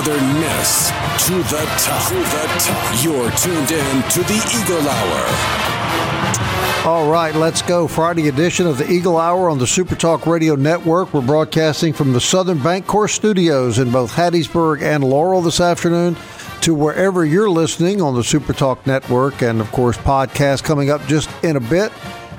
To the top. To the top. You're tuned in to the Eagle Hour. All right, let's go. Friday edition of the Eagle Hour on the Super Talk Radio Network. We're broadcasting from the Southern Bancorp Studios in both Hattiesburg and Laurel this afternoon to wherever you're listening on the Super Talk Network and, of course, podcast coming up just in a bit.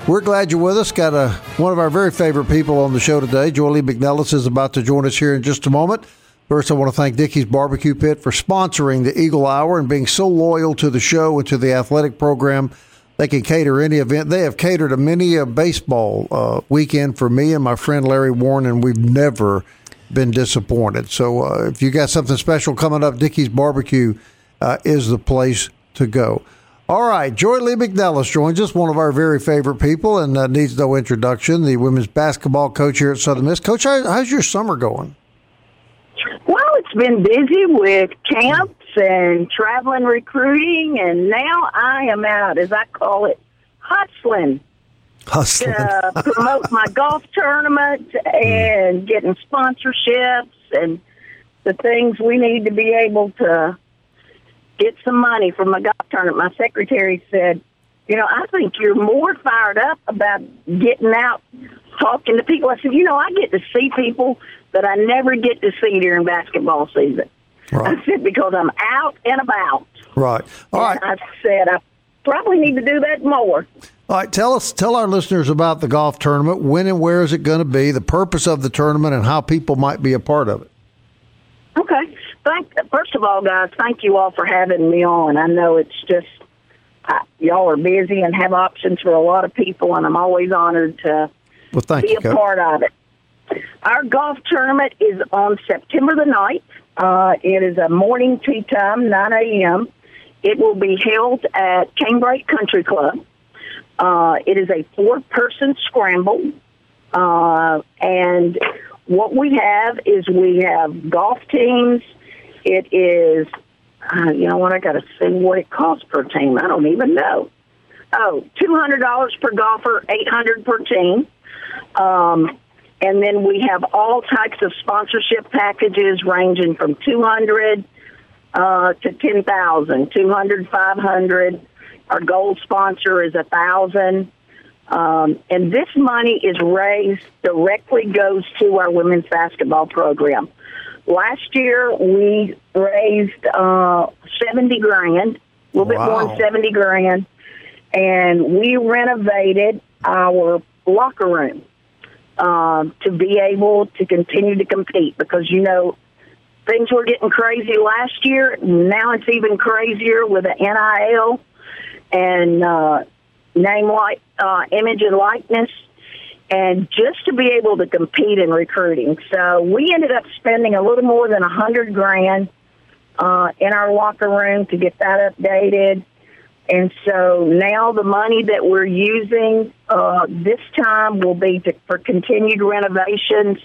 We're glad you're with us. Got a, one of our very favorite people on the show today. Joye Lee-McNelis is about to join us here in just a moment. First, I want to thank Dickey's Barbecue Pit for sponsoring the Eagle Hour and being so loyal to the show and to the athletic program. They can cater any event. They have catered a many a baseball uh, weekend for me and my friend Larry Warren, and we've never been disappointed. So, uh, if you got something special coming up, Dickey's Barbecue uh, is the place to go. All right, Joye Lee-McNelis joins us, one of our very favorite people, and uh, needs no introduction. The women's basketball coach here at Southern Miss. Coach, how's your summer going? It's been busy with camps and traveling recruiting, and now I am out, as I call it, hustling Hustling. to promote my golf tournament and getting sponsorships and the things we need to be able to get some money from the golf tournament. My secretary said, you know, I think you're more fired up about getting out, talking to people. I said, you know, I get to see people that I never get to see during basketball season. Right. I said, because I'm out and about. Right. All right. I said, I probably need to do that more. All right. Tell us, tell our listeners about the golf tournament. When and where is it going to be? The purpose of the tournament and how people might be a part of it. Okay. Thank. First of all, guys, thank you all for having me on. I know it's just uh, y'all are busy and have options for a lot of people, and I'm always honored to Well, thank be you, a Coach. part of it. Our golf tournament is on September the 9th. Uh, it is a morning tee time, 9 a.m. It will be held at Canebrake Country Club. Uh, it is a four-person scramble, uh, and what we have is we have golf teams. It is, uh, you know what? I got to see what it costs per team. I don't even know. Oh, two hundred dollars per golfer, eight hundred per team. Um, and then we have all types of sponsorship packages ranging from 200 uh, to 10,000, 200, 500. Our gold sponsor is a 1,000. Um, and this money is raised directly goes to our women's basketball program. Last year we raised uh, 70 grand, a little bit more than 70 grand, and we renovated our locker room um, to be able to continue to compete because you know things were getting crazy last year. Now it's even crazier with the NIL and uh, name, like, uh, image, and likeness. And just to be able to compete in recruiting, so we ended up spending a little more than a hundred grand uh, in our locker room to get that updated. And so now the money that we're using uh, this time will be to, for continued renovations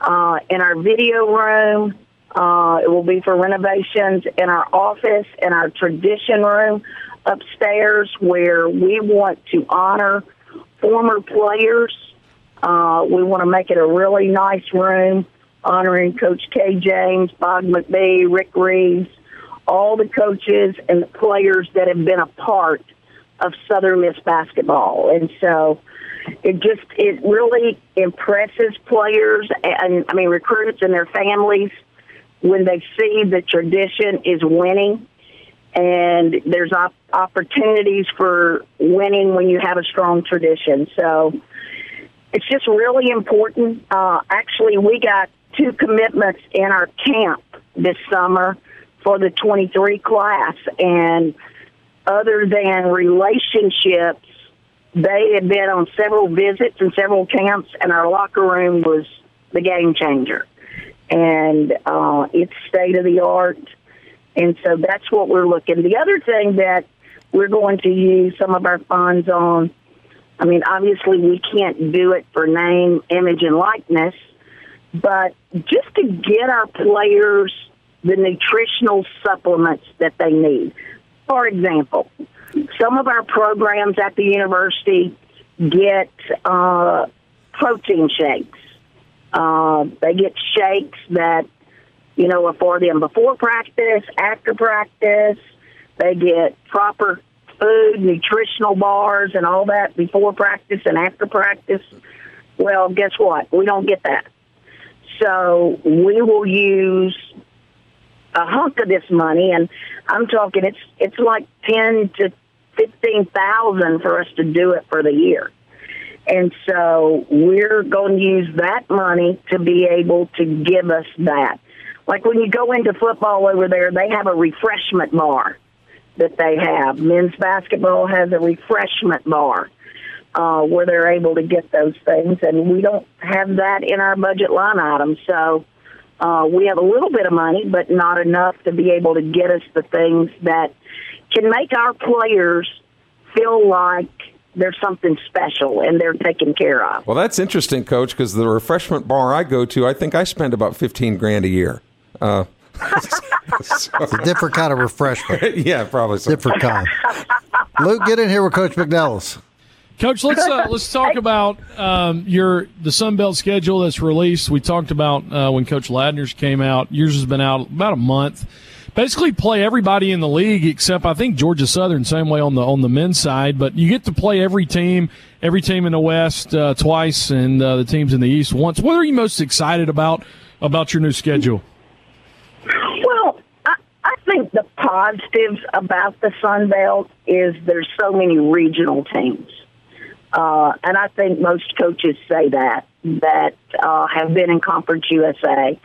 uh, in our video room. Uh, it will be for renovations in our office and our tradition room upstairs where we want to honor former players. Uh, we want to make it a really nice room honoring Coach Kay James, Bob McBee, Rick Reeves, all the coaches and the players that have been a part of Southern Miss basketball. And so it just it really impresses players and I mean recruits and their families when they see the tradition is winning and there's op- opportunities for winning when you have a strong tradition. So it's just really important. Uh, actually, we got two commitments in our camp this summer for the 23 class, and other than relationships, they had been on several visits and several camps, and our locker room was the game changer. And uh, it's state of the art. And so that's what we're looking. The other thing that we're going to use some of our funds on, I mean, obviously we can't do it for name, image, and likeness, but just to get our players the nutritional supplements that they need. For example, some of our programs at the university get uh, protein shakes. Uh, they get shakes that, you know, are for them before practice, after practice. They get proper food, nutritional bars, and all that before practice and after practice. Well, guess what? We don't get that. So we will use a hunk of this money, and I'm talking it's it's like ten to fifteen thousand for us to do it for the year. And so we're going to use that money to be able to give us that. Like when you go into football over there, they have a refreshment bar that they have. Men's basketball has a refreshment bar uh, where they're able to get those things, and we don't have that in our budget line item. So uh, we have a little bit of money, but not enough to be able to get us the things that can make our players feel like there's something special and they're taken care of. Well, that's interesting, Coach, because the refreshment bar I go to, I think I spend about fifteen grand a year. Uh, it's a different kind of refreshment. yeah, probably so. different kind. Luke, get in here with Coach McNelis. Coach, let's uh, let's talk about um, your the Sun Belt schedule that's released. We talked about uh, when Coach Ladner's came out. Yours has been out about a month. Basically, play everybody in the league except I think Georgia Southern. Same way on the on the men's side, but you get to play every team, every team in the West uh, twice, and uh, the teams in the East once. What are you most excited about about your new schedule? Well, I, I think the positives about the Sun Belt is there's so many regional teams. Uh, and I think most coaches say that, that uh, have been in Conference USA.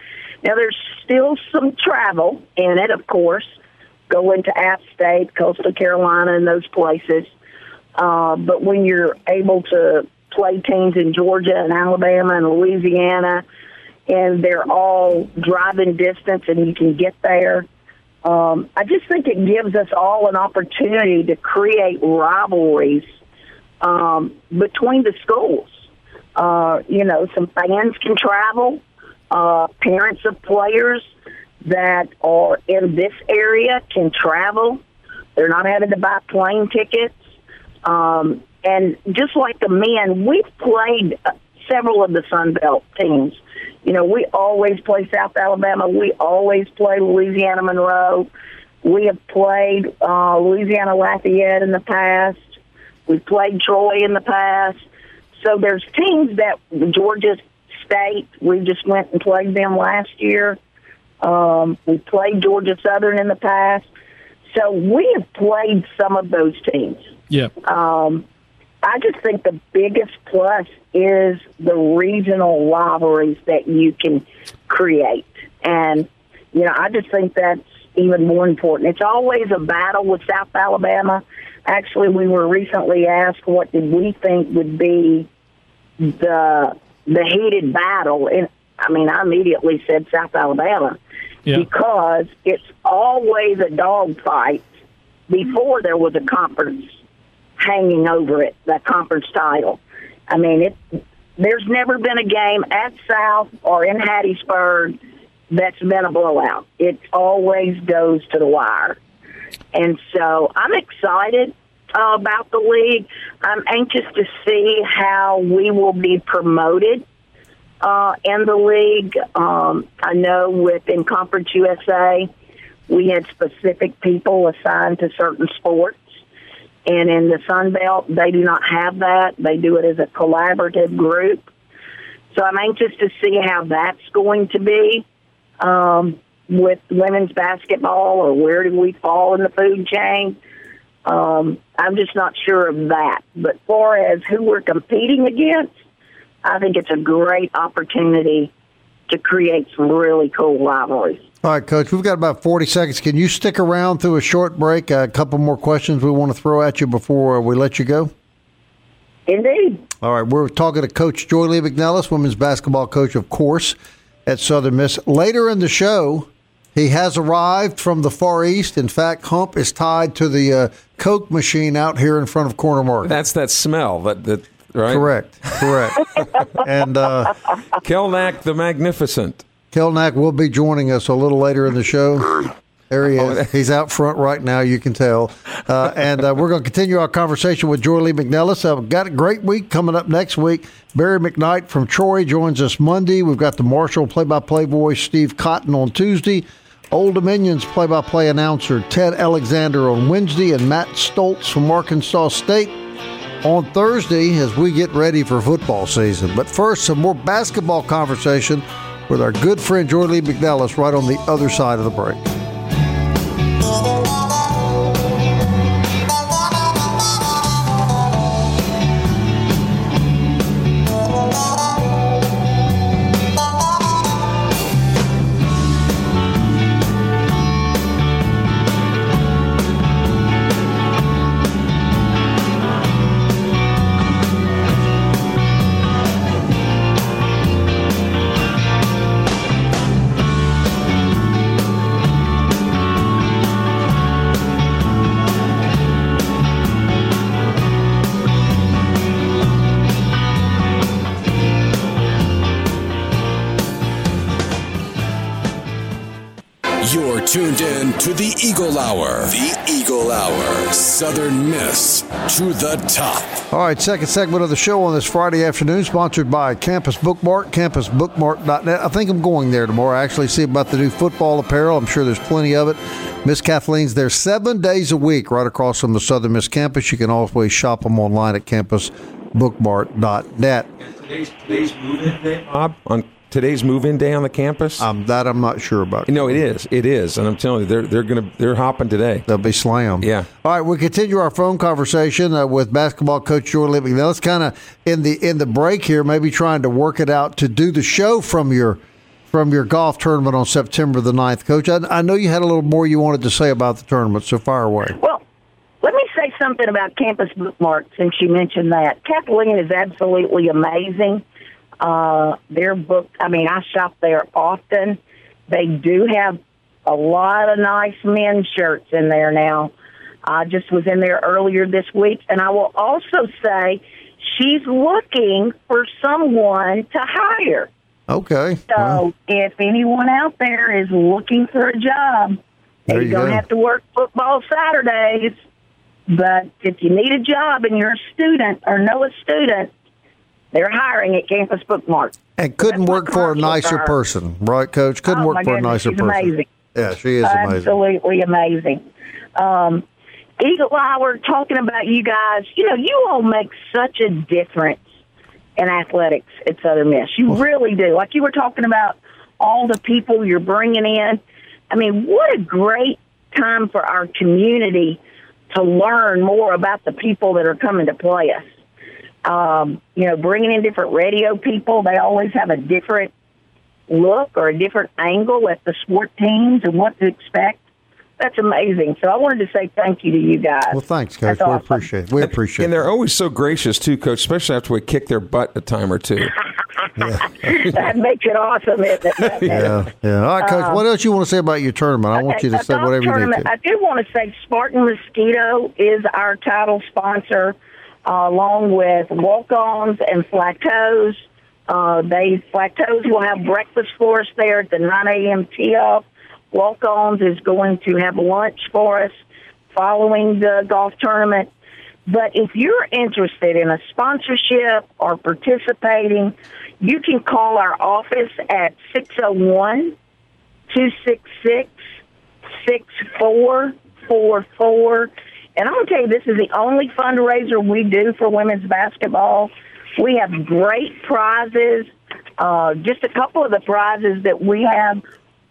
Now, there's still some travel in it, of course, going to App State, Coastal Carolina, and those places. Uh, but when you're able to play teams in Georgia and Alabama and Louisiana, and they're all driving distance and you can get there, um, I just think it gives us all an opportunity to create rivalries um, between the schools. Uh, you know, some fans can travel, uh, parents of players that are in this area can travel. They're not having to buy plane tickets. Um, and just like the men, we've played uh, several of the Sun Belt teams. You know, we always play South Alabama. We always play Louisiana Monroe. We have played uh, Louisiana Lafayette in the past. We've played Troy in the past. So there's teams that Georgia State, we just went and played them last year. Um, we played Georgia Southern in the past. So we have played some of those teams. Yeah. Um, I just think the biggest plus is the regional rivalries that you can create. And, you know, I just think that's even more important. It's always a battle with South Alabama. Actually, we were recently asked what did we think would be the the heated battle, and I mean, I immediately said South Alabama Yeah. because it's always a dogfight before there was a conference hanging over it, that conference title. I mean, it. There's never been a game at South or in Hattiesburg that's been a blowout. It always goes to the wire. And so I'm excited uh, about the league. I'm anxious to see how we will be promoted uh, in the league. Um, I know within Conference USA, we had specific people assigned to certain sports. And in the Sun Belt, they do not have that. They do it as a collaborative group. So I'm anxious to see how that's going to be um, with women's basketball or where do we fall in the food chain. Um, I'm just not sure of that. But as far as who we're competing against, I think it's a great opportunity to create some really cool rivalries. All right, Coach, we've got about 40 seconds. Can you stick around through a short break? A couple more questions we want to throw at you before we let you go? Indeed. All right, we're talking to Coach Joye Lee-McNelis, women's basketball coach, of course, at Southern Miss. Later in the show, he has arrived from the Far East. In fact, Hump is tied to the uh, Coke machine out here in front of Corner Market. That's that smell that that right. Correct, correct. and uh, Kelnack the Magnificent. Kelnack will be joining us a little later in the show. There he is. He's out front right now. You can tell. Uh, and uh, we're going to continue our conversation with Joye Lee-McNelis. Uh, we've got a great week coming up next week. Barry McKnight from Troy joins us Monday. We've got the Marshall play-by-play voice Steve Cotton on Tuesday. Old Dominion's play-by-play announcer Ted Alexander on Wednesday, and Matt Stoltz from Arkansas State on Thursday as we get ready for football season. But first, some more basketball conversation with our good friend Joye Lee-McNelis right on the other side of the break. Tuned in to the Eagle Hour. The Eagle Hour. Southern Miss to the top. All right, second segment of the show on this Friday afternoon, sponsored by Campus Bookmark, campusbookmark.net. I think I'm going there tomorrow. I actually see about the new football apparel. I'm sure there's plenty of it. Miss Kathleen's there seven days a week right across from the Southern Miss campus. You can always shop them online at campusbookmark.net. Today's, today's move-in day, Bob. On today's move-in day on the campus. Um, that I'm not sure about. no, it is. It is, and I'm telling you, they're they're gonna they're hopping today. They'll be slammed. Yeah. All right, we continue our phone conversation uh, with basketball coach Joy Living. Now let's kind of in the in the break here, maybe trying to work it out to do the show from your from your golf tournament on September the 9th. Coach, I, I know you had a little more you wanted to say about the tournament, so fire away. Well, let me say something about Campus Bookmark since you mentioned that. Kathleen is absolutely amazing. Uh, their book, I mean, I shop there often. They do have a lot of nice men's shirts in there now. I just was in there earlier this week, and I will also say she's looking for someone to hire. Okay. So Well, if anyone out there is looking for a job, There you you don't go. have to work football Saturdays. But if you need a job and you're a student or know a student, they're hiring at Campus Bookmark. and couldn't that's work for a nicer for person, right, Coach? Couldn't Oh, work for a nicer she's person. amazing. Yeah, she is amazing. Absolutely amazing. Um, Eagle Hour, talking about you guys, you know, you all make such a difference in athletics at Southern Miss. You really do. Like you were talking about all the people you're bringing in. I mean, what a great time for our community to learn more about the people that are coming to play us. Um, you know, bringing in different radio people, they always have a different look or a different angle at the sport teams and what to expect. That's amazing. So I wanted to say thank you to you guys. Well, thanks, Coach. That's We awesome. appreciate it. We appreciate and it. And they're always so gracious too, Coach. Especially after we kick their butt a time or two. that makes it awesome, isn't it? Yeah, yeah. All right, Coach. what else you want to say about your tournament? I want you to say whatever you need to. I do want to say Spartan Mosquito is our title sponsor, uh, along with Walk-Ons and Flateaus. Uh, they Flateaus will have breakfast for us there at the 9 a.m. tee-off. Walk-Ons is going to have lunch for us following the golf tournament. But if you're interested in a sponsorship or participating, you can call our office at 601 266 6444 And I'm going to tell you, this is the only fundraiser we do for women's basketball. We have great prizes. Uh, just a couple of the prizes that we have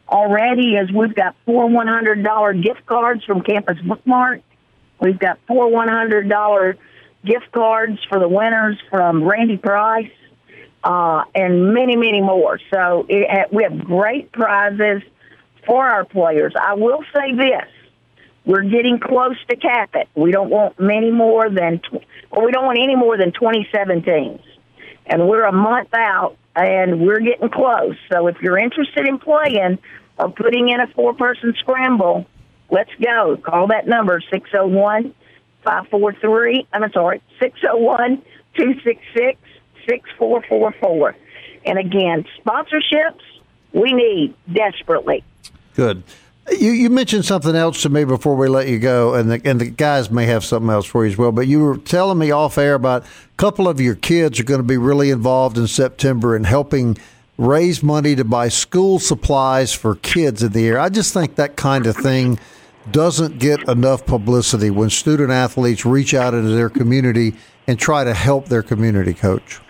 already is we've got four $100 gift cards from Campus Bookmark. We've got four $100 gift cards for the winners from Randy Price, uh, and many, many more. So it, we have great prizes for our players. I will say this. We're getting close to cap it. We don't want many more than, or we don't want any more than 27 teams. And we're a month out and we're getting close. So if you're interested in playing or putting in a four person scramble, let's go. Call that number, 601 543, I'm sorry, 601 266 6444. And again, sponsorships we need desperately. Good. You, you mentioned something else to me before we let you go, and the, and the guys may have something else for you as well. But you were telling me off air about a couple of your kids are going to be really involved in September in helping raise money to buy school supplies for kids in the year. I just think that kind of thing doesn't get enough publicity when student athletes reach out into their community and try to help their community coach.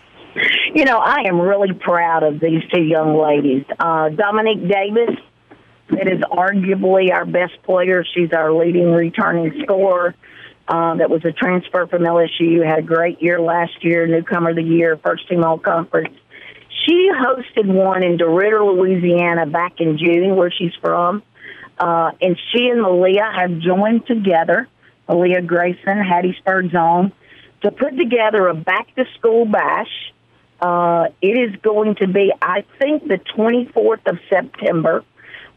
You know, I am really proud of these two young ladies. Uh, Dominique Davis, that is arguably our best player. She's our leading returning scorer. Uh, that was a transfer from LSU. Had a great year last year, newcomer of the year, first team all conference. She hosted one in DeRidder, Louisiana, back in June, where she's from. Uh, and she and Malia have joined together, Malia Grayson, Hattiesburg's own, to put together a back to school bash. Uh, it is going to be, I think, the 24th of September.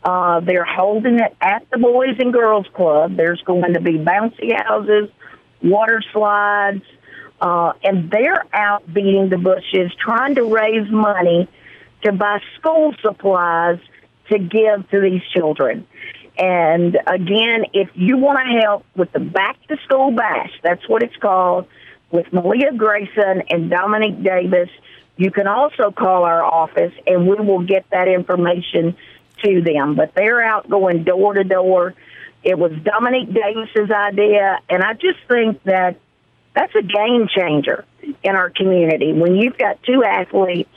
Uh, they're holding it at the Boys and Girls Club. There's going to be bouncy houses, water slides, uh, and they're out beating the bushes trying to raise money to buy school supplies to give to these children. And again, if you want to help with the back to school bash, that's what it's called, with Malia Grayson and Dominique Davis, you can also call our office and we will get that information to them. But they're out going door to door. It was Dominique Davis's idea, and I just think that that's a game changer in our community. When you've got two athletes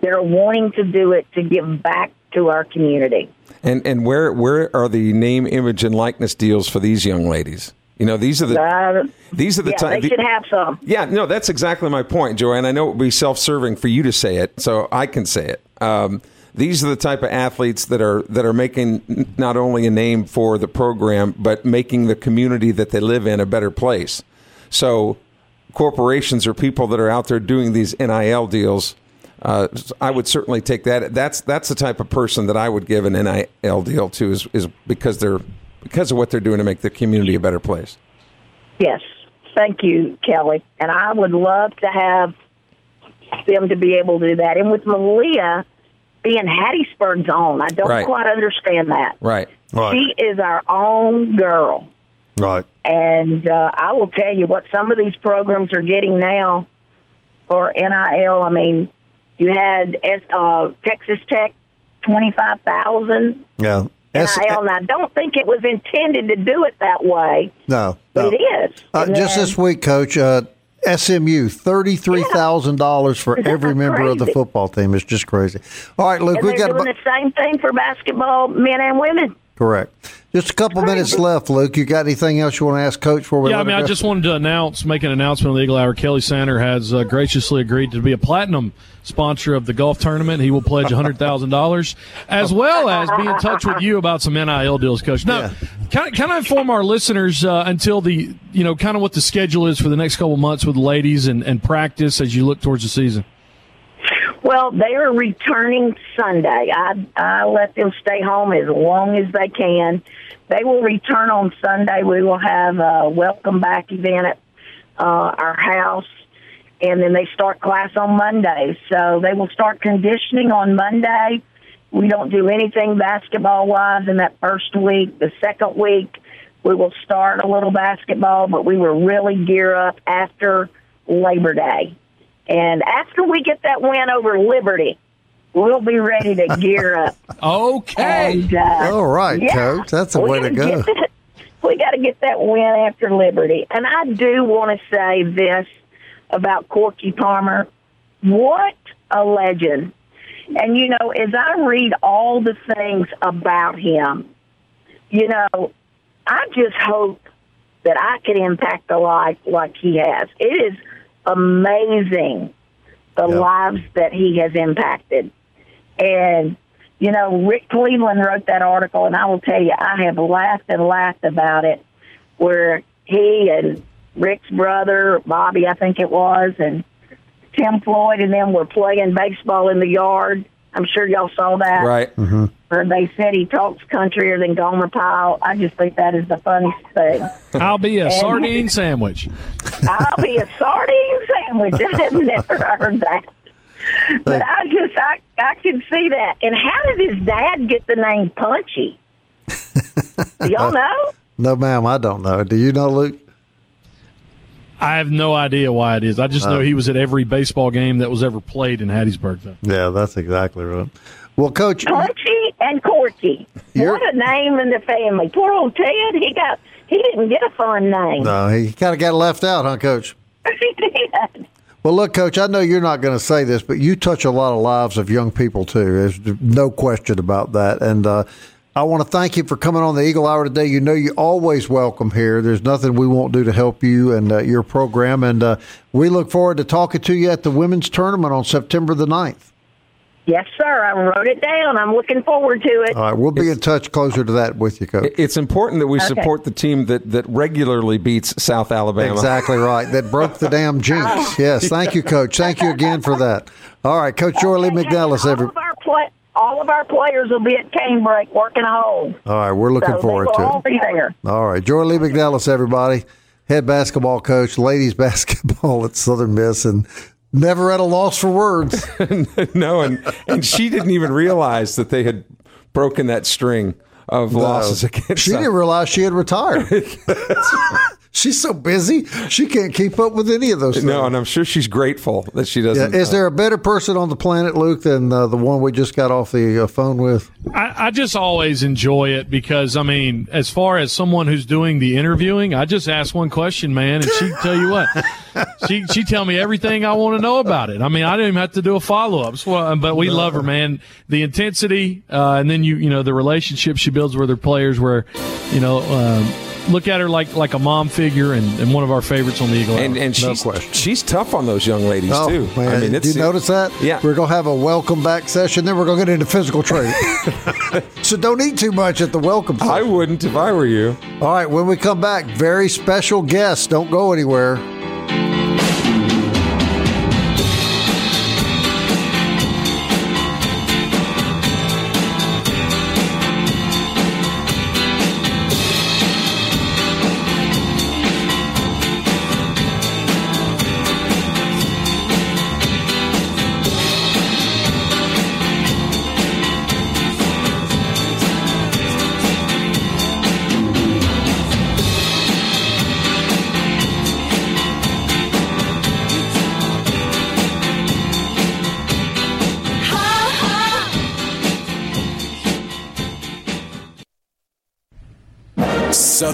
that are wanting to do it to give back to our community. And and where where are the name, image, and likeness deals for these young ladies? You know, these are the uh, these are the yeah, time they should have some. Yeah, no, that's exactly my point, Joanne. I know it would be self-serving for you to say it, so I can say it. Um, these are the type of athletes that are that are making not only a name for the program, but making the community that they live in a better place. So, corporations or people that are out there doing these NIL deals uh, I would certainly take that. That's that's the type of person that I would give an NIL deal to is, is because they're because of what they're doing to make the community a better place. Yes, thank you, Kelly. And I would love to have them to be able to do that. And with Malia being Hattiesburg's own, I don't right. quite understand that. Right. right. She is our own girl. Right. And uh, I will tell you what some of these programs are getting now for NIL. I mean, you had uh, Texas Tech, twenty five thousand. Yeah. S- and I, don't think it was intended to do it that way. No, no. it is. Uh, just this week, Coach, uh, SMU thirty three thousand yeah. dollars for every member crazy? of the football team. It's just crazy. All right, Luke, and we got doing the same thing for basketball, men and women. Correct. Just a couple minutes left, Luke. You got anything else you want to ask Coach before we? Yeah, I mean, I just wanted to announce, make an announcement on the Eagle Hour. Kelly Sander has uh, graciously agreed to be a platinum sponsor of the golf tournament. He will pledge hundred thousand dollars, as well as be in touch with you about some NIL deals, Coach. Now, yeah. can, can I inform our listeners uh, until the you know kind of what the schedule is for the next couple months with the ladies and, and practice as you look towards the season? Well, they are returning Sunday. I I let them stay home as long as they can. They will return on Sunday. We will have a welcome back event at uh, our house, and then they start class on Monday. So they will start conditioning on Monday. We don't do anything basketball wise in that first week. The second week, we will start a little basketball, but we will really gear up after Labor Day. And after we get that win over Liberty, we'll be ready to gear up. okay. And, uh, All right, yeah, Coach. That's the way to go. Get, we got to get that win after Liberty. And I do want to say this about Corky Palmer. What a legend. And, you know, as I read all the things about him, you know, I just hope that I can impact a life like he has. It is amazing the Yep. lives that he has impacted. And, you know, Rick Cleveland wrote that article, and I will tell you, I have laughed and laughed about it, where he and Rick's brother, Bobby, I think it was, and Tim Floyd and them were playing baseball in the yard. I'm sure y'all saw that Right. Mm-hmm. where they said he talks countryer than Gomer Pyle. I just think that is the funniest thing. I'll be a sardine sandwich. I'll be a sardine sandwich. I've never heard that. But I just I I can see that. And how did his dad get the name Punchy? Do y'all know? No, ma'am, I don't know. Do you know, Luke? I have no idea why it is. I just know he was at every baseball game that was ever played in Hattiesburg, though. Yeah, that's exactly right. Well, Coach, Punchy and Corky. What a name in the family. Poor old Ted, he got he didn't get a fun name. no, he kind of got left out, huh, Coach? he did. Well, look, Coach, I know you're not going to say this, but you touch a lot of lives of young people too. There's no question about that. And uh, I want to thank you for coming on the Eagle Hour today. You know you're always welcome here. There's nothing we won't do to help you and uh, your program. And uh, we look forward to talking to you at the women's tournament on September the 9th. Yes, sir. I wrote it down. I'm looking forward to it. All right, we'll be in touch closer to that with you, Coach. It's important that we support the team that, that regularly beats South Alabama. Exactly right. That broke the damn jinx. Yes. Thank you, Coach. Thank you again for that. All right, Coach Joye Lee Hey, McNelis. all Every. of our play, all of our players will be at Canebrake working a hole. All right, we're looking so forward they will to all it. be there. All right, Joye Lee-McNelis, everybody, head basketball coach, ladies basketball at Southern Miss, and never at a loss for words. no, and, and she didn't even realize that they had broken that string of losses against She South- didn't realize she had retired. She's so busy, she can't keep up with any of those things. No, and I'm sure she's grateful that she doesn't. is uh, there a better person on the planet, Luke, than uh, the one we just got off the uh, phone with? I, I just always enjoy it because I mean, as far as someone who's doing the interviewing, I just ask one question, man, and she tell you what, she she tell me everything I want to know about it. I mean, I didn't even have to do a follow up. So, but we love her, man. The intensity, uh, and then you you know the relationship she builds with her players, where you know. Um, Look at her like like a mom figure and, and one of our favorites on the Eagle. and and No she's question. she's tough on those young ladies Oh, too. man. I mean, Did it's you notice that? Yeah. We're going to have a welcome back session, then we're going to get into physical training. so don't eat too much at the welcome session. I wouldn't if I were you. All right, when we come back, very special guests. Don't go anywhere.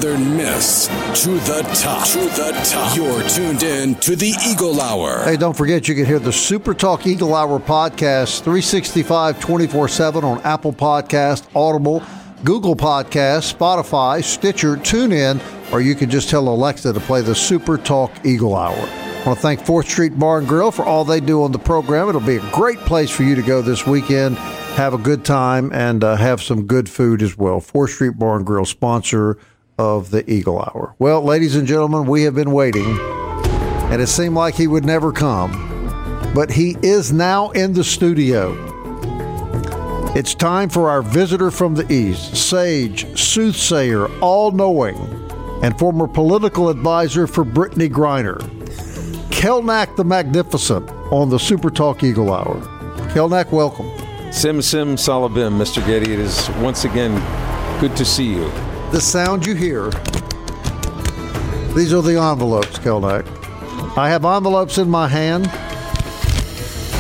Southern Miss to the top. To the top. You're tuned in to the Eagle Hour. Hey, don't forget you can hear the Super Talk Eagle Hour podcast 365 24 7 on Apple Podcast, Audible, Google Podcast, Spotify, Stitcher, TuneIn, or you can just tell Alexa to play the Super Talk Eagle Hour. I want to thank 4th Street Bar and Grill for all they do on the program. It'll be a great place for you to go this weekend, have a good time, and uh, have some good food as well. 4th Street Bar and Grill, sponsor of the Eagle Hour. Well, ladies and gentlemen, we have been waiting and it seemed like he would never come. But he is now in the studio. It's time for our visitor from the East, sage, soothsayer, all knowing, and former political advisor for Brittney Griner, Kelnack the Magnificent on the Super Talk Eagle Hour. Kelnack, welcome. Sim Sim Salabim, Mr. Getty. It is once again good to see you. The sound you hear, these are the envelopes, Kelnack. I have envelopes in my hand.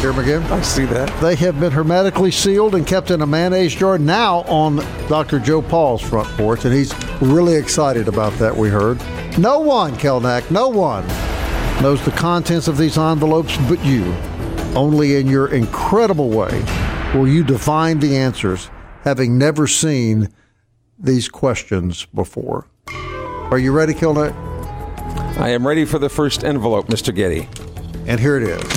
Here, again. I see that. They have been hermetically sealed and kept in a mayonnaise jar now on Dr. Joe Paul's front porch, and he's really excited about that, we heard. No one, Kelnack, no one knows the contents of these envelopes but you. Only in your incredible way will you divine the answers, having never seen these questions before. Are you ready, Kelnack? I am ready for the first envelope, Mr. Getty. And here it is.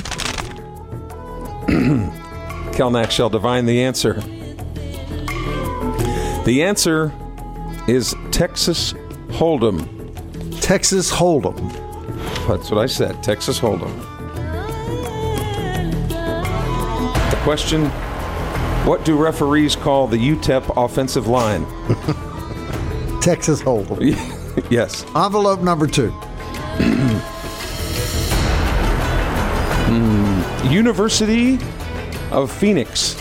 Kelnack shall divine the answer. The answer is Texas Hold'em. Texas Hold'em. That's what I said. Texas Hold'em. The question: What do referees call the UTEP offensive line? Texas Hold'em. yes. Envelope number two. Hmm. University of Phoenix.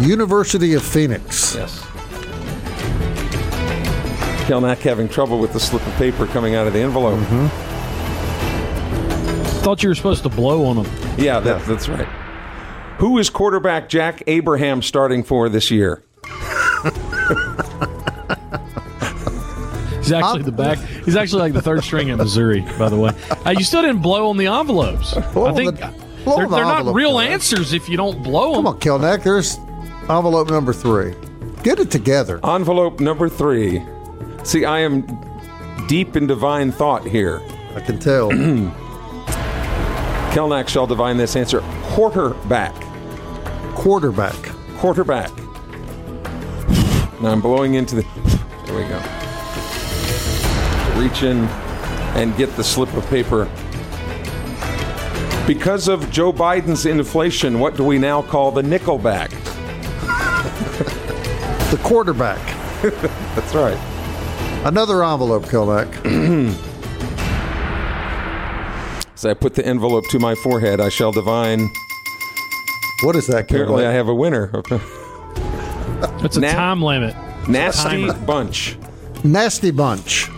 University of Phoenix. Yes. Kelnack having trouble with the slip of paper coming out of the envelope. Mm-hmm. Thought you were supposed to blow on them. Yeah, that, that's right. Who is quarterback Jack Abraham starting for this year? He's actually the back. He's actually like the third string at Missouri, by the way. Uh, you still didn't blow on the envelopes. Blow I think the- blow they're, the they're not real Kelly. answers if you don't blow them. Come on, Kelnack. There's envelope number three. Get it together. Envelope number three. See, I am deep in divine thought here. I can tell. Kelnack shall divine this answer. Quarterback. Quarterback. Quarterback. Now I'm blowing into the. There we go. Reach in and get the slip of paper. Because of Joe Biden's inflation, what do we now call the nickelback? The quarterback. That's right. Another envelope, Kelnack. As I put the envelope to my forehead, I shall divine. What is that, Apparently, I have a winner. It's a Now- time limit. Nasty Timer. bunch. Nasty bunch.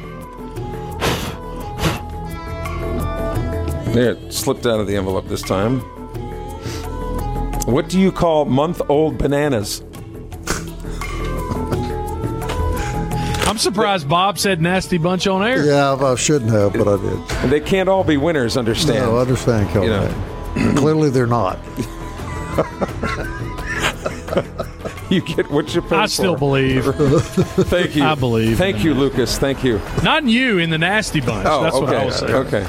There, it slipped out of the envelope this time. What do you call month old bananas? I'm surprised Bob said nasty bunch on air. Yeah, I shouldn't have, but I did. They can't all be winners, understand? No, I understand, You know. Clearly, they're not. You get what you pay I still for. believe. Thank you. I believe Thank you. Lucas. Thank you. Not in you, in the nasty bunch. Oh, That's okay. what I was saying. Okay.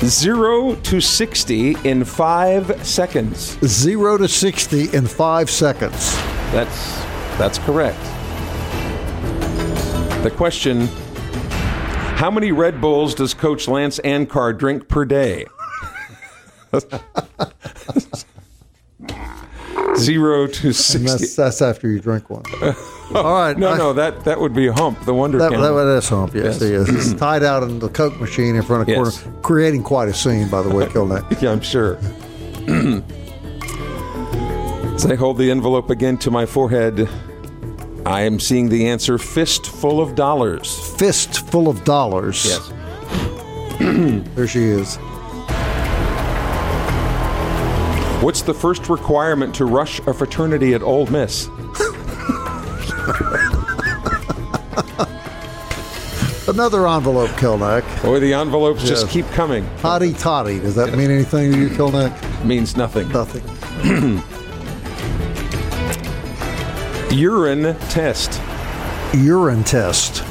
Zero to sixty in five seconds. Zero to 60 in five seconds. That's that's correct. The question: How many Red Bulls does Coach Lance Ankar drink per day? Zero to sixty. that's, that's after you drink one. All right. No, I- no, that that would be a hump. The wonder That, Camel. that, that's hump, yes, Yes. he is. It's tied out in the Coke machine in front of Yes. corner, creating quite a scene, by the way, Kelnack. Yeah, I'm sure. As I hold the envelope again to my forehead, I am seeing the answer fistful of dollars. Fist full of dollars. Yes. There she is. What's the first requirement to rush a fraternity at Ole Miss? Another envelope, Kelnack. Boy, the envelopes just keep coming. Hotty Toddy. Does that mean anything to you, Kelnack? Means nothing. Nothing. Urine test. Urine test.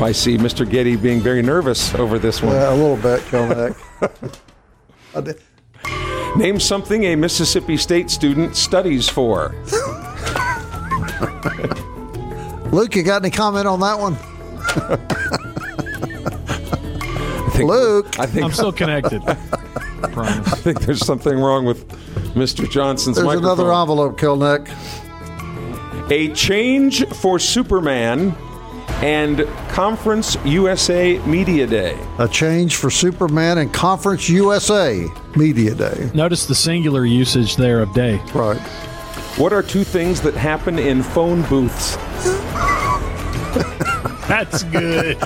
I see Mr. Getty being very nervous over this one. Yeah, a little bit, Kelnack. I did- Name something a Mississippi State student studies for. Luke, you got any comment on that one? I think, Luke. I think I'm still connected. Promise. I think there's something wrong with Mr. Johnson's There's microphone. another envelope, Kelnack. A change for Superman and Conference USA Media Day. A change for Superman and Conference USA Media Day. Notice the singular usage there of day. Right. What are two things that happen in phone booths? That's good.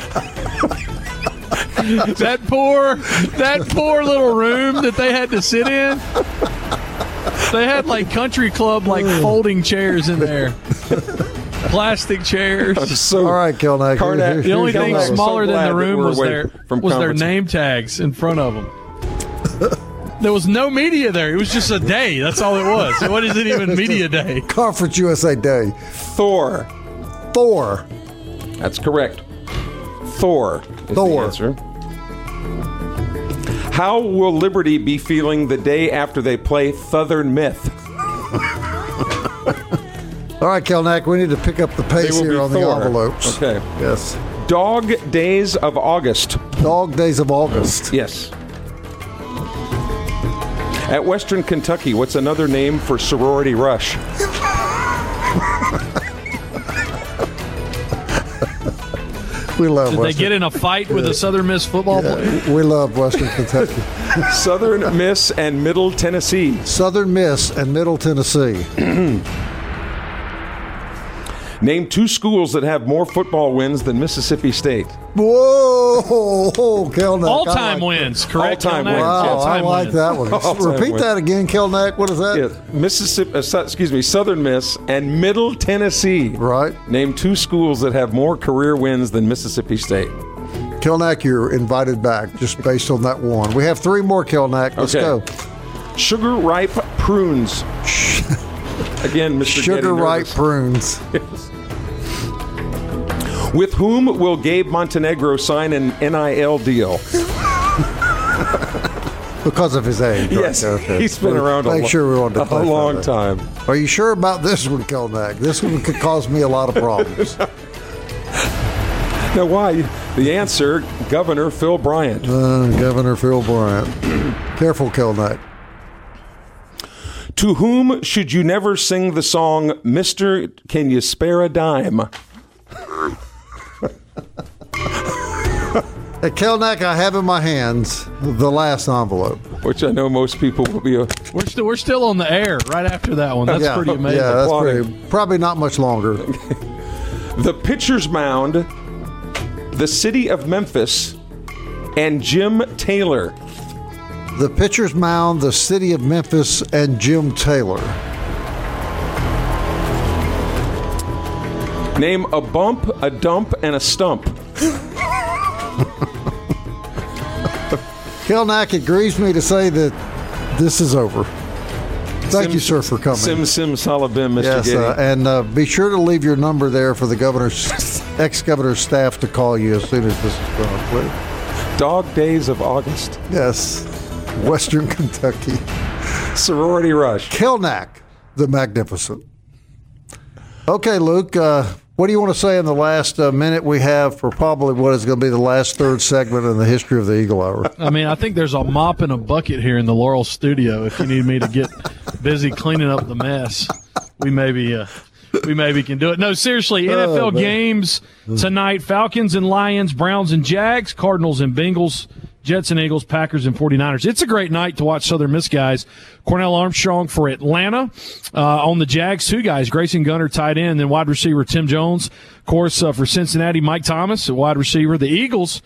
that poor, that poor little room that they had to sit in. They had like country club like folding chairs in there, plastic chairs. So All right, Kelnack. Karnak- The only here- thing I'm so smaller than the room was away their from was their name tags in front of them. There was no media there. It was just a day. That's all it was. What is it even media day? Conference USA Day. Thor. Thor. That's correct. Thor is Thor. How will Liberty be feeling the day after they play Southern Myth? All right, Kelnack, we need to pick up the pace here be on the envelopes. Okay. Yes. Dog Days of August. Dog Days of August. Yes. At Western Kentucky, what's another name for sorority rush? We love Did they get in a fight with a Southern Miss football player? we love Western Kentucky. Southern Miss and Middle Tennessee. Southern Miss and Middle Tennessee. Name two schools that have more football wins than Mississippi State. Whoa, Kelnack. All time like- wins, correct? All-time wins, Wow, yeah. I like wins. that one. All-time Repeat wins. that again, Kelnack. What is that? Yeah, Mississippi, uh, excuse me, Southern Miss and Middle Tennessee. Right. Name two schools that have more career wins than Mississippi State. Kelnack, you're invited back just based on that one. We have three more, Kelnack. Let's Okay. go. Sugar ripe prunes. Again, Mr. Sugar ripe nervous. prunes. With whom will Gabe Montenegro sign an NIL deal? Because of his age. right? Yes, Okay. he's been around a, Make sure we want to a long that. time. Are you sure about this one, Kelnack? This one could cause me a lot of problems. Now, why? The answer: Governor Phil Bryant. Uh, Governor Phil Bryant. Careful, Kelnack. To whom should you never sing the song "Mister, Can You Spare a Dime"? At Kelnack, I have in my hands the last envelope. Which I know most people will be. A, We're still we're still on the air right after that one. That's yeah, pretty amazing. Yeah, that's Applauding. pretty. Probably not much longer. the Pitcher's Mound, the City of Memphis, and Jim Taylor. The Pitcher's Mound, the City of Memphis, and Jim Taylor. Name a bump, a dump, and a stump. Kelnack grieves me to say that this is over. Thank Sim- you, sir, for coming. Sim Sim Salabim, Mr. yes, uh, and uh, be sure to leave your number there for the governor's ex-governor's staff to call you as soon as this is please. Dog Days of August. Yes, Western Kentucky. Sorority Rush. Kelnack, the Magnificent. Okay, Luke, uh, what do you want to say in the last uh, minute we have for probably what is going to be the last third segment in the history of the Eagle Hour? I mean, I think there's a mop and a bucket here in the Laurel studio. If you need me to get busy cleaning up the mess, we maybe uh, we maybe can do it. No, seriously, NFL man. games tonight: Falcons and Lions, Browns and Jags, Cardinals and Bengals. Jets and Eagles, Packers and 49ers. It's a great night to watch Southern Miss guys. Cornell Armstrong for Atlanta. Uh, on the Jags, two guys, Grayson Gunter tight end, then wide receiver Tim Jones. Of course, uh, for Cincinnati, Mike Thomas, a wide receiver. The Eagles,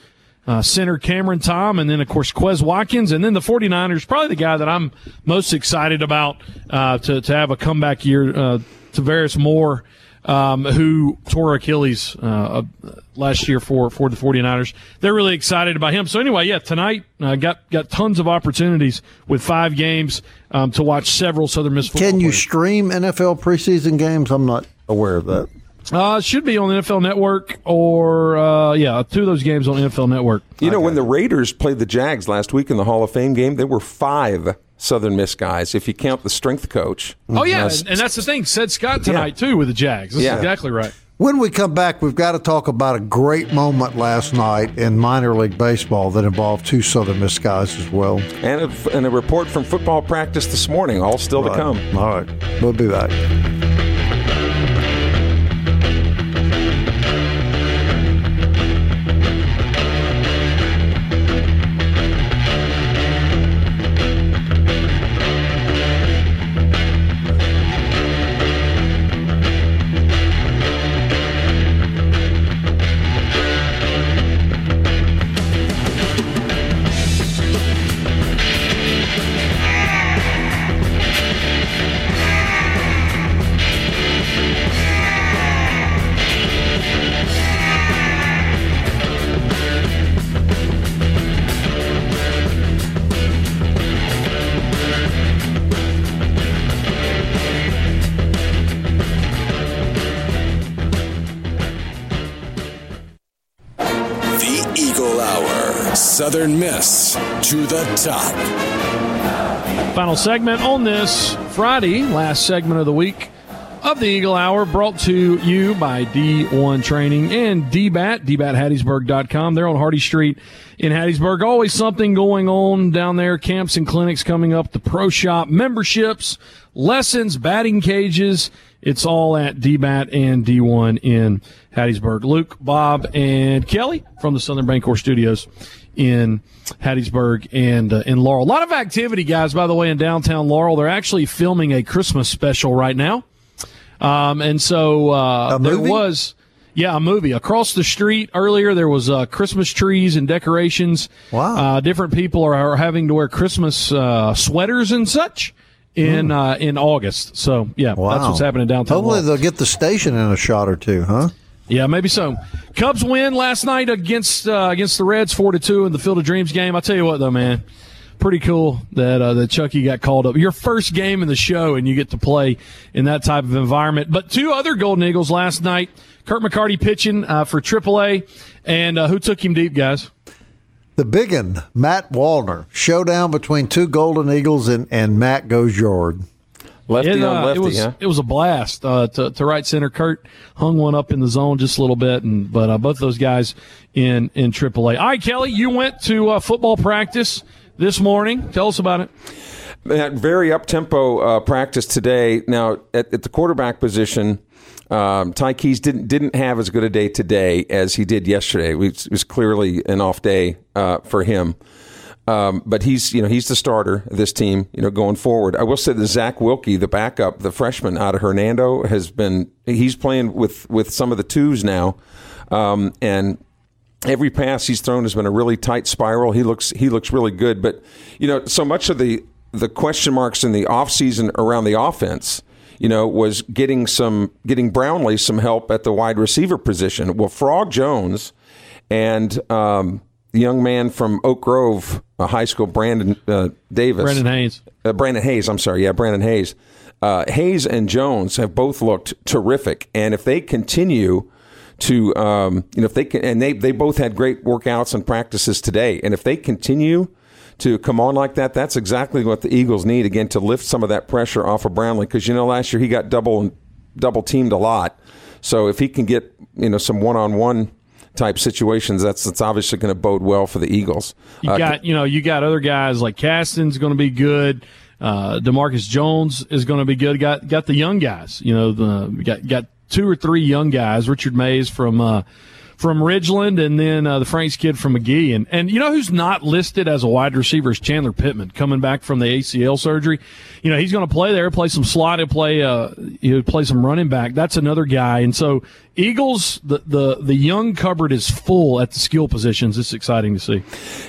uh, center Cameron Tom, and then, of course, Quez Watkins. And then the 49ers, probably the guy that I'm most excited about uh, to, to have a comeback year, uh, Tavares Moore, um, who tore Achilles uh, uh, last year for, for the 49ers. They're really excited about him. So, anyway, yeah, tonight, uh, got, got tons of opportunities with five games um, to watch several Southern Miss football Can you players. stream NFL preseason games? I'm not aware of that. Uh, it should be on the NFL Network or, uh, yeah, two of those games on NFL Network. You know, when the Raiders played the Jags last week in the Hall of Fame game, there were five Southern Miss guys, if you count the strength coach. Oh yeah, Uh, and, and that's the thing. Said Scott tonight too with the Jags. That's Yeah. exactly right. When we come back, we've got to talk about a great moment last night in minor league baseball that involved two Southern Miss guys as well. And a, and a report from football practice this morning, all still to come. All right, we'll be back. The top. Final segment on this Friday, last segment of the week of the Eagle Hour, brought to you by D1 Training and DBAT, dbathattiesburg.com. They're on Hardy Street in Hattiesburg. Always something going on down there. Camps and clinics coming up, the pro shop, memberships, lessons, batting cages. It's all at DBAT and D1 in Hattiesburg. Luke, Bob, and Kelly from the Southern Bancorp Studios in Hattiesburg and uh, in Laurel. A lot of activity, guys, by the way, in downtown Laurel. They're actually filming a Christmas special right now. Um, and so uh, there was, yeah, a movie across the street earlier. There was uh, Christmas trees and decorations. Wow. Uh, different people are, are having to wear Christmas uh, sweaters and such in uh, in August. So yeah. Wow. that's what's happening downtown. Hopefully Laurel. they'll get the station in a shot or two, huh? Yeah, maybe so. Cubs win last night against uh, against the Reds, four to two in the Field of Dreams game. I tell you what, though, man, pretty cool that uh, that Chucky got called up. Your first game in the show, and you get to play in that type of environment. But two other Golden Eagles last night. Kirk McCarty pitching uh, for AAA, and uh, who took him deep, guys? The biggin, Matt Wallner. Showdown between two Golden Eagles and, and Matt goes yard. Lefty It, on uh, lefty, it was huh? it was a blast uh, to, to right center. Kurt hung one up in the zone just a little bit, and but uh, both those guys in in AAA. All right, Kelly, you went to uh, football practice this morning. Tell us about it. That very up tempo uh, practice today. Now at, at the quarterback position, um, Ty Keyes didn't didn't have as good a day today as he did yesterday. It was, clearly an off day uh, for him. Um, but he's you know he's the starter of this team you know going forward. I will say that Zach Wilcke, the backup, the freshman out of Hernando, has been he's playing with with some of the twos now, um, and every pass he's thrown has been a really tight spiral. He looks he looks really good. But you know so much of the the question marks in the offseason around the offense you know, was getting some getting Brownlee some help at the wide receiver position. Well, Frog Jones and um, the young man from Oak Grove uh, High School, Brandon uh, Davis, Brandon Hayes. uh, Brandon Hayes. I'm sorry, yeah, Brandon Hayes. Uh, Hayes and Jones have both looked terrific, and if they continue to, um, you know, if they can, and they they both had great workouts and practices today, and if they continue to come on like that, that's exactly what the Eagles need again to lift some of that pressure off of Brownlee because you know last year he got double double teamed a lot, so if he can get you know some one on one type situations, that's that's obviously going to bode well for the Eagles. You Uh, got you know you got other guys like Caston's going to be good. Uh, Demarcus Jones is going to be good. Got got the young guys. You know the got got two or three young guys. Richard Mays from uh, from Ridgeland, and then uh, the Franks kid from Magee. And and you know who's not listed as a wide receiver is Chandler Pittman coming back from the ACL surgery. You know he's going to play there, play some slot, he'll play uh he'll play some running back. That's another guy. And so Eagles the the the young cupboard is full at the skill positions. It's exciting to see.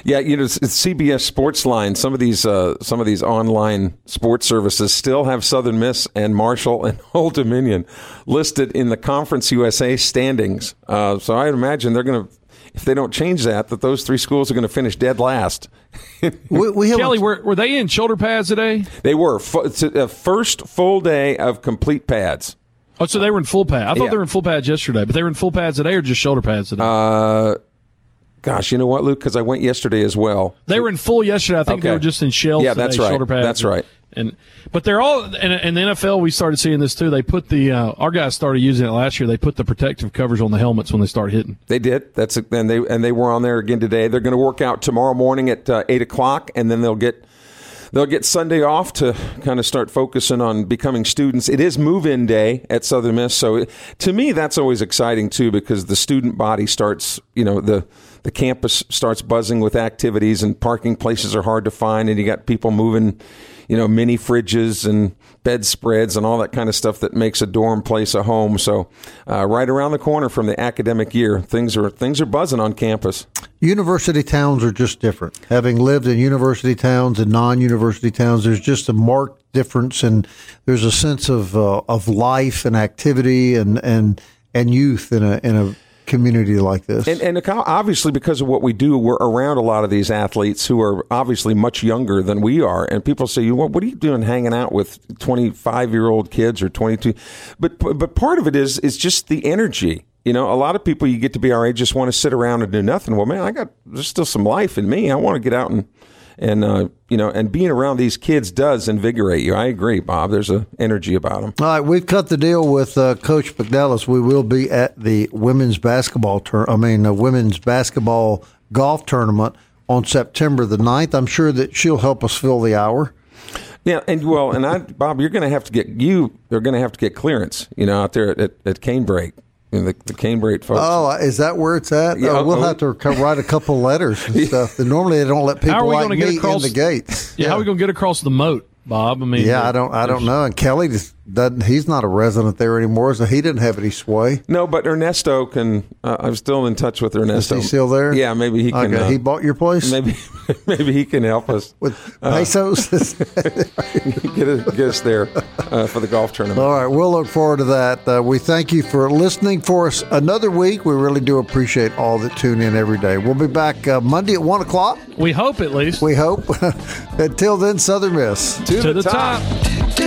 Yeah, you know, it's, it's CBS Sports Line. Some of these, uh, some of these online sports services still have Southern Miss and Marshall and Old Dominion listed in the Conference USA standings. Uh, so I imagine they're going to, if they don't change that, that those three schools are going to finish dead last. We, we have Kelly, were, were they in shoulder pads today? They were Fu- it's a first full day of complete pads. Oh, so they were in full pad. I thought Yeah. they were in full pads yesterday, but they were in full pads today or just shoulder pads today? Uh, gosh, you know what, Luke? Because I went yesterday as well. they were in full yesterday. I think they were just in shells. Yeah, today, that's right. Shoulder pads. That's right. And but they're all and in the NFL. We started seeing this too. They put the uh, our guys started using it last year. They put the protective covers on the helmets when they start hitting. They did. That's a, and they and they were on there again today. They're going to work out tomorrow morning at uh, eight o'clock, and then they'll get they'll get Sunday off to kind of start focusing on becoming students. It is move-in day at Southern Miss, so it, to me that's always exciting too because the student body starts. You know the the campus starts buzzing with activities, and parking places are hard to find, and you got people moving. You know, mini fridges and bedspreads and all that kind of stuff that makes a dorm place a home. So, uh, right around the corner from the academic year, things are things are buzzing on campus. University towns are just different. Having lived in university towns and non-university towns, there's just a marked difference, and there's a sense of uh, of life and activity and and and youth in a in a community like this. And, and obviously, because of what we do, we're around a lot of these athletes who are obviously much younger than we are. And people say, You "What, what are you doing, hanging out with twenty-five year old kids or twenty-two? But but part of it is is just the energy. You know, a lot of people you get to be our age just want to sit around and do nothing. Well, man, I got there's still some life in me. I want to get out and and uh, you know, and being around these kids does invigorate you. I agree, Bob. There's a energy about them. All right, we've cut the deal with uh, Coach McNelis. We will be at the women's basketball turn. I mean, the women's basketball golf tournament on September the 9th. I'm sure that she'll help us fill the hour. Yeah, and well, and I, Bob, you're going to have to get you. They're going to have to get clearance, you know, out there at, at, at Canebrake. And the, the Canebrake folks. Oh, is that where it's at? Yeah, Uh, we'll have to co- write a couple letters and stuff. Normally, they don't let How are people we like gonna get me across- in the gates. Yeah, how are we going to get across the moat, Bob? I mean, Yeah, I don't. I don't know. And Kelly just doesn't. He's not a resident there anymore, so he didn't have any sway. No, but Ernesto can. Uh, I'm still in touch with Ernesto. Is he still there? Yeah, maybe he can. Okay, uh, he bought your place maybe maybe he can help us with uh, pesos. get, us, get us there uh, for the golf tournament. All right, we'll look forward to that. Uh, we thank you for listening for us another week. We really do appreciate all that tune in every day. We'll be back uh, Monday at one o'clock. We hope at least. We hope. Until then, Southern Miss. To, to the top. Time